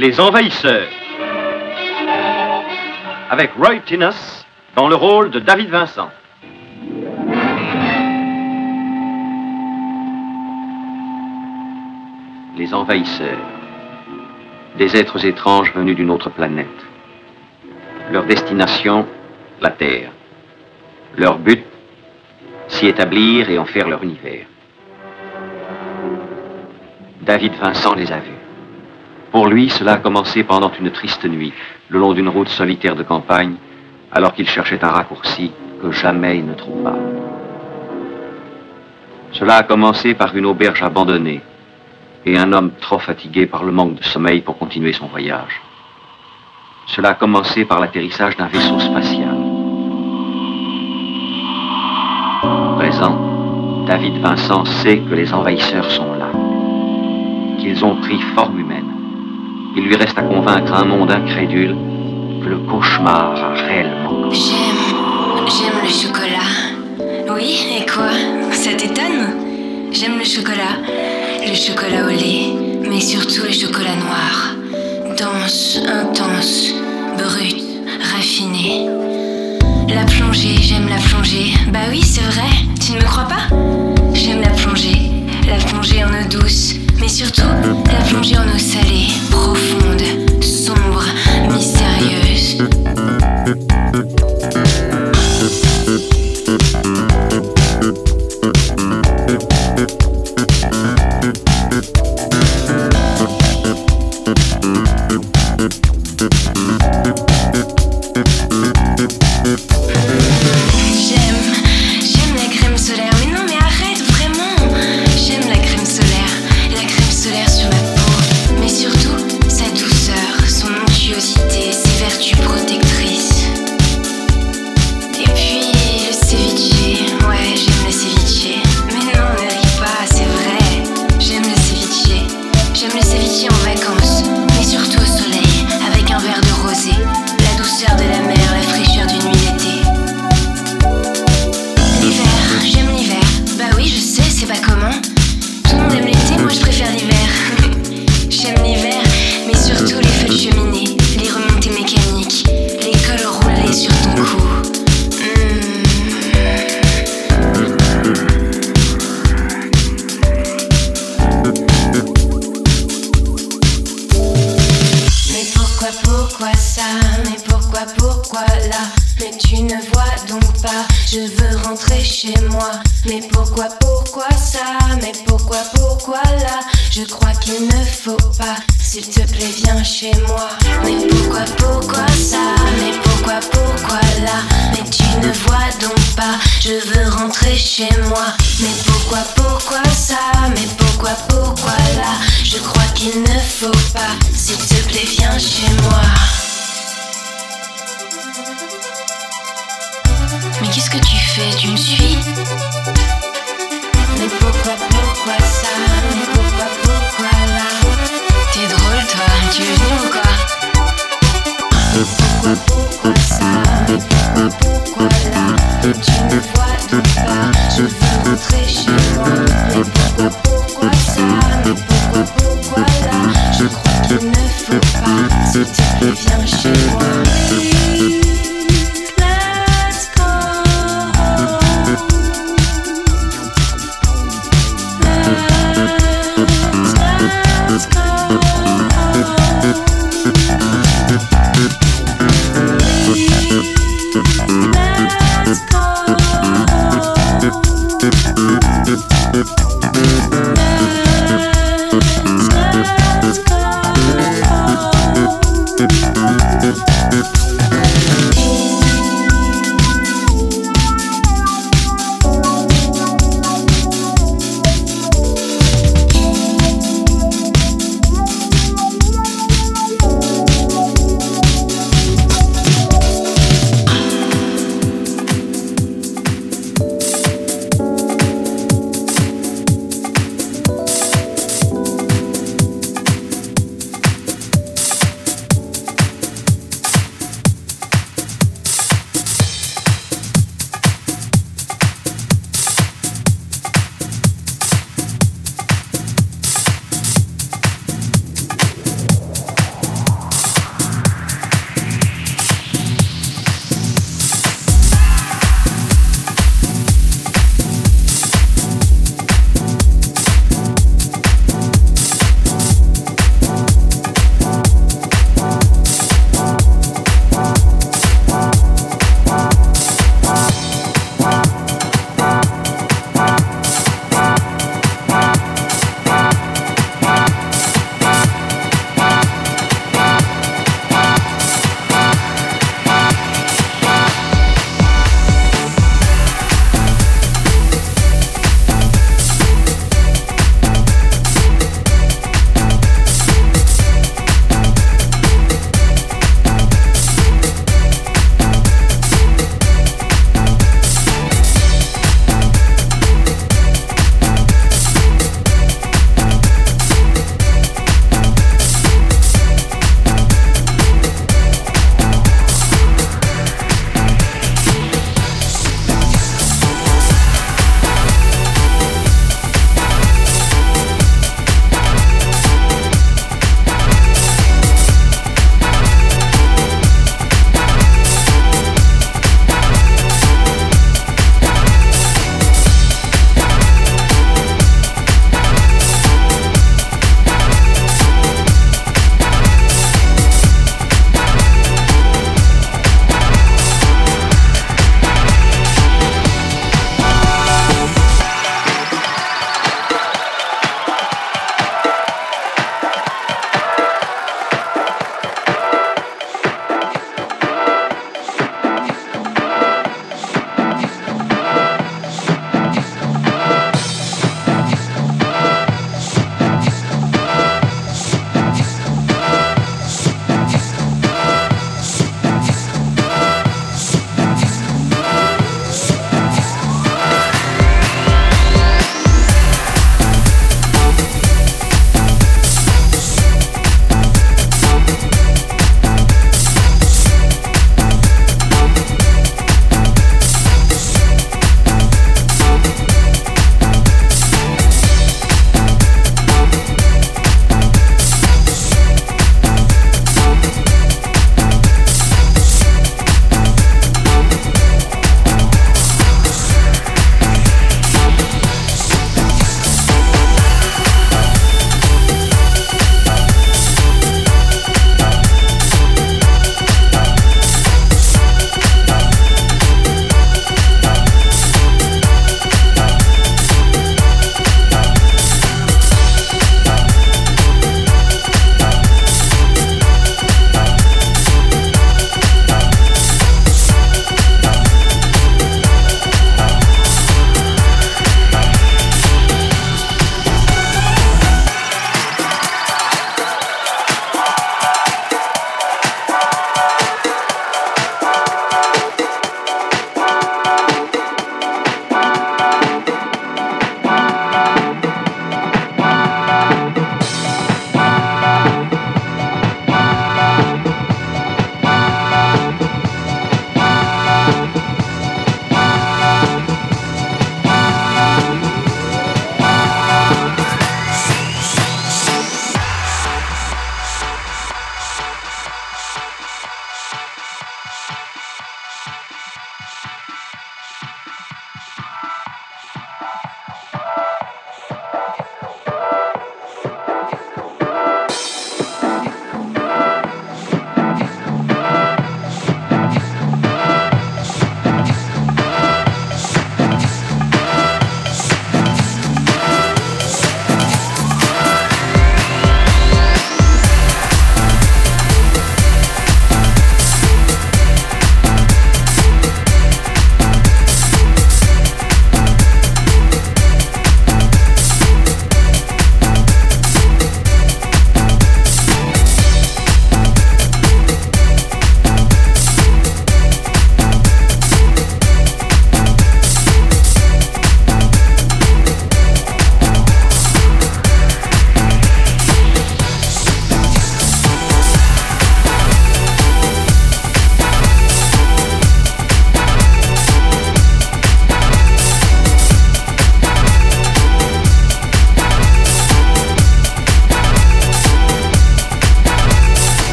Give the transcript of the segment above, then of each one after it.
Les Envahisseurs. Avec Roy Tinnus dans le rôle de David Vincent. Les Envahisseurs. Des êtres étranges venus d'une autre planète. Leur destination, la Terre. Leur but, s'y établir et en faire leur univers. David Vincent les a vus. Pour lui, cela a commencé pendant une triste nuit, le long d'une route solitaire de campagne, alors qu'il cherchait un raccourci que jamais il ne trouva. Cela a commencé par une auberge abandonnée et un homme trop fatigué par le manque de sommeil pour continuer son voyage. Cela a commencé par l'atterrissage d'un vaisseau spatial. Présent, David Vincent sait que les envahisseurs sont là, qu'ils ont pris forme. Il lui reste à convaincre un monde incrédule que le cauchemar a réellement J'aime. J'aime le chocolat. Oui, et quoi? Ça t'étonne? J'aime le chocolat. Le chocolat au lait, mais surtout le chocolat noir. Dense, intense, brut, raffiné. La plongée, j'aime la plongée. Bah oui, c'est vrai, tu ne me crois pas? J'aime la plongée. La plongée en eau douce, mais surtout la plongée en eau salée, profonde, sombre, mystérieuse. Pourquoi ça Mais pourquoi,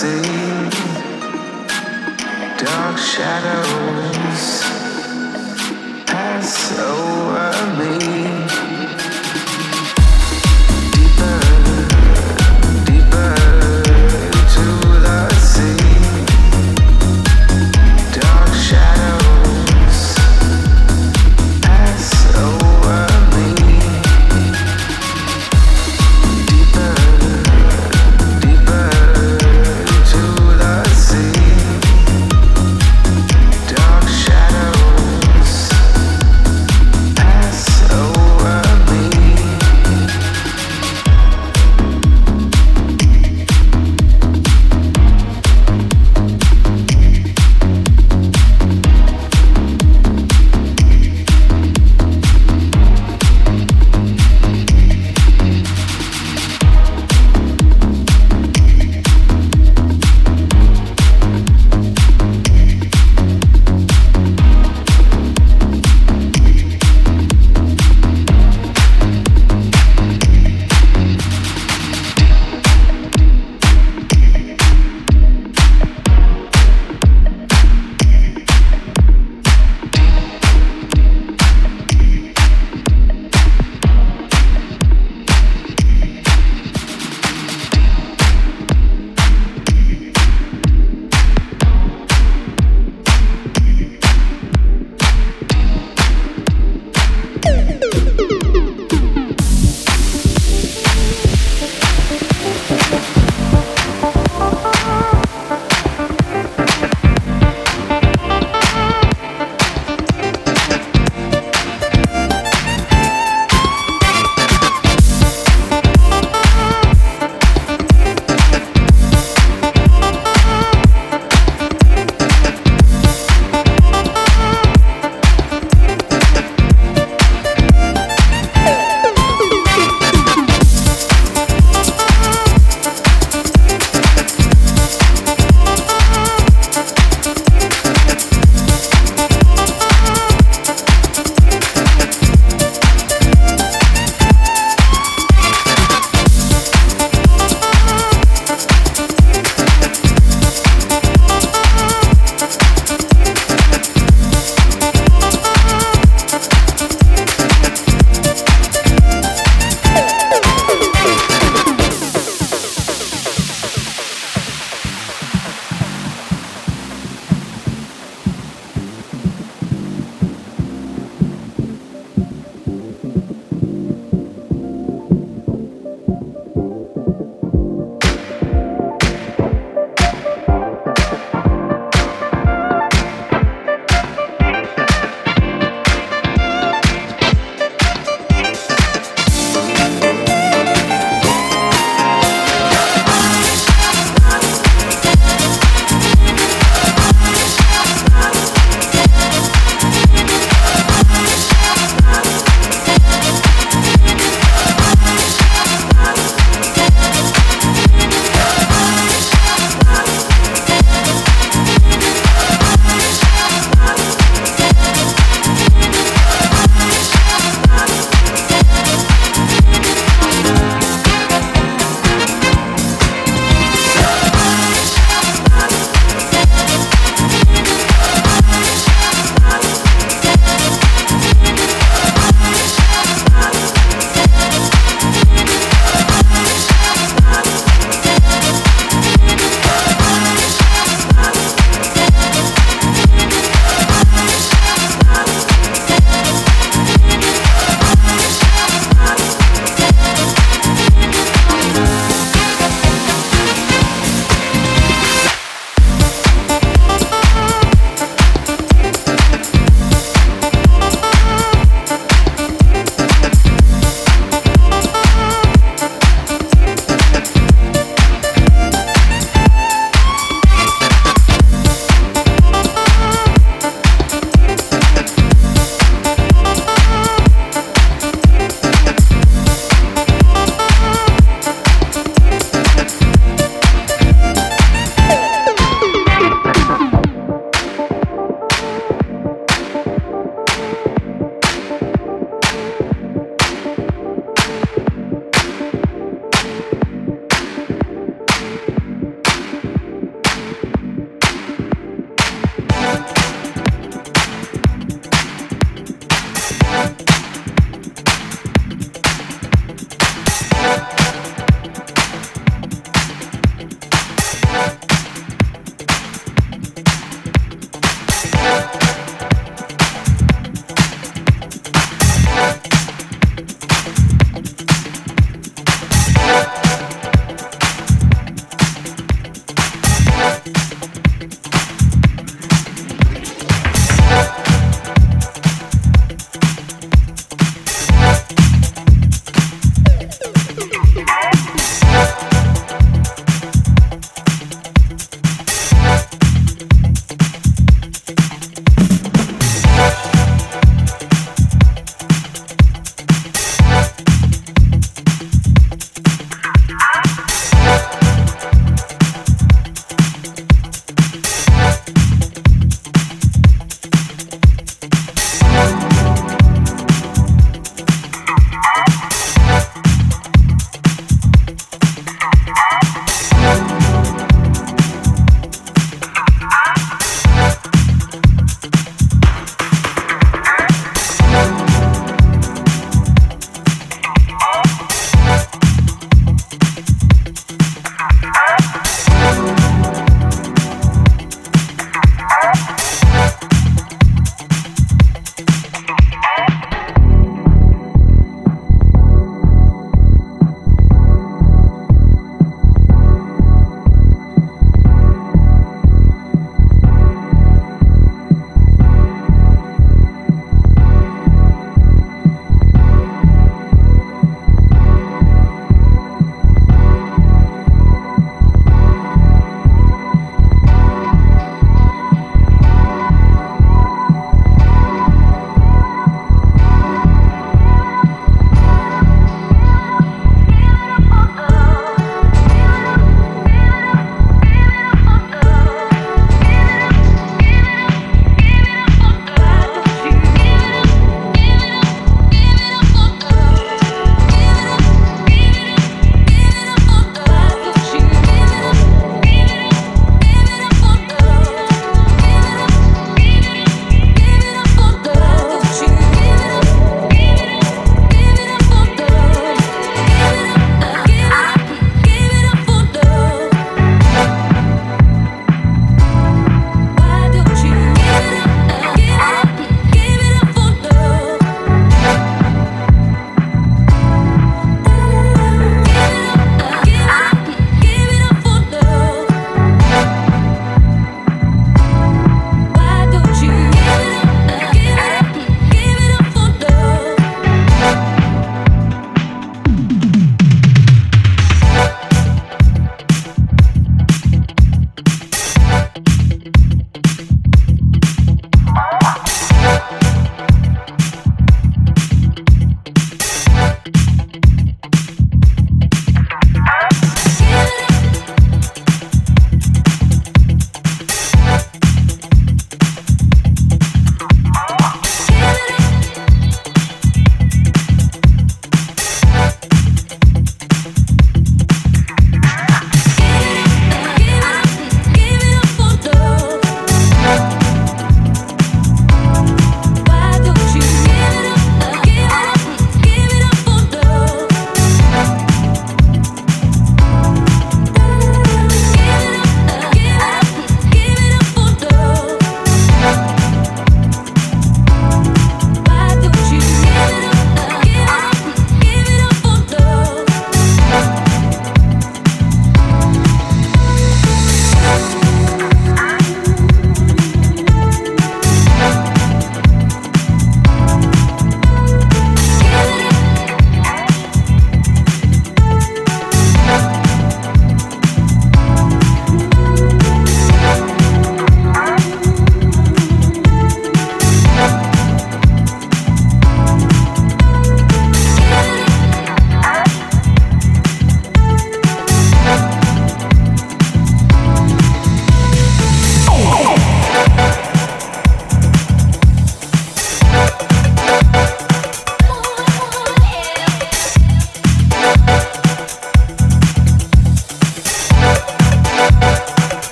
see dark shadows.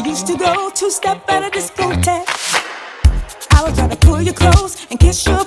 I used to go two step at a discotheque. I would try pull you close and kiss you.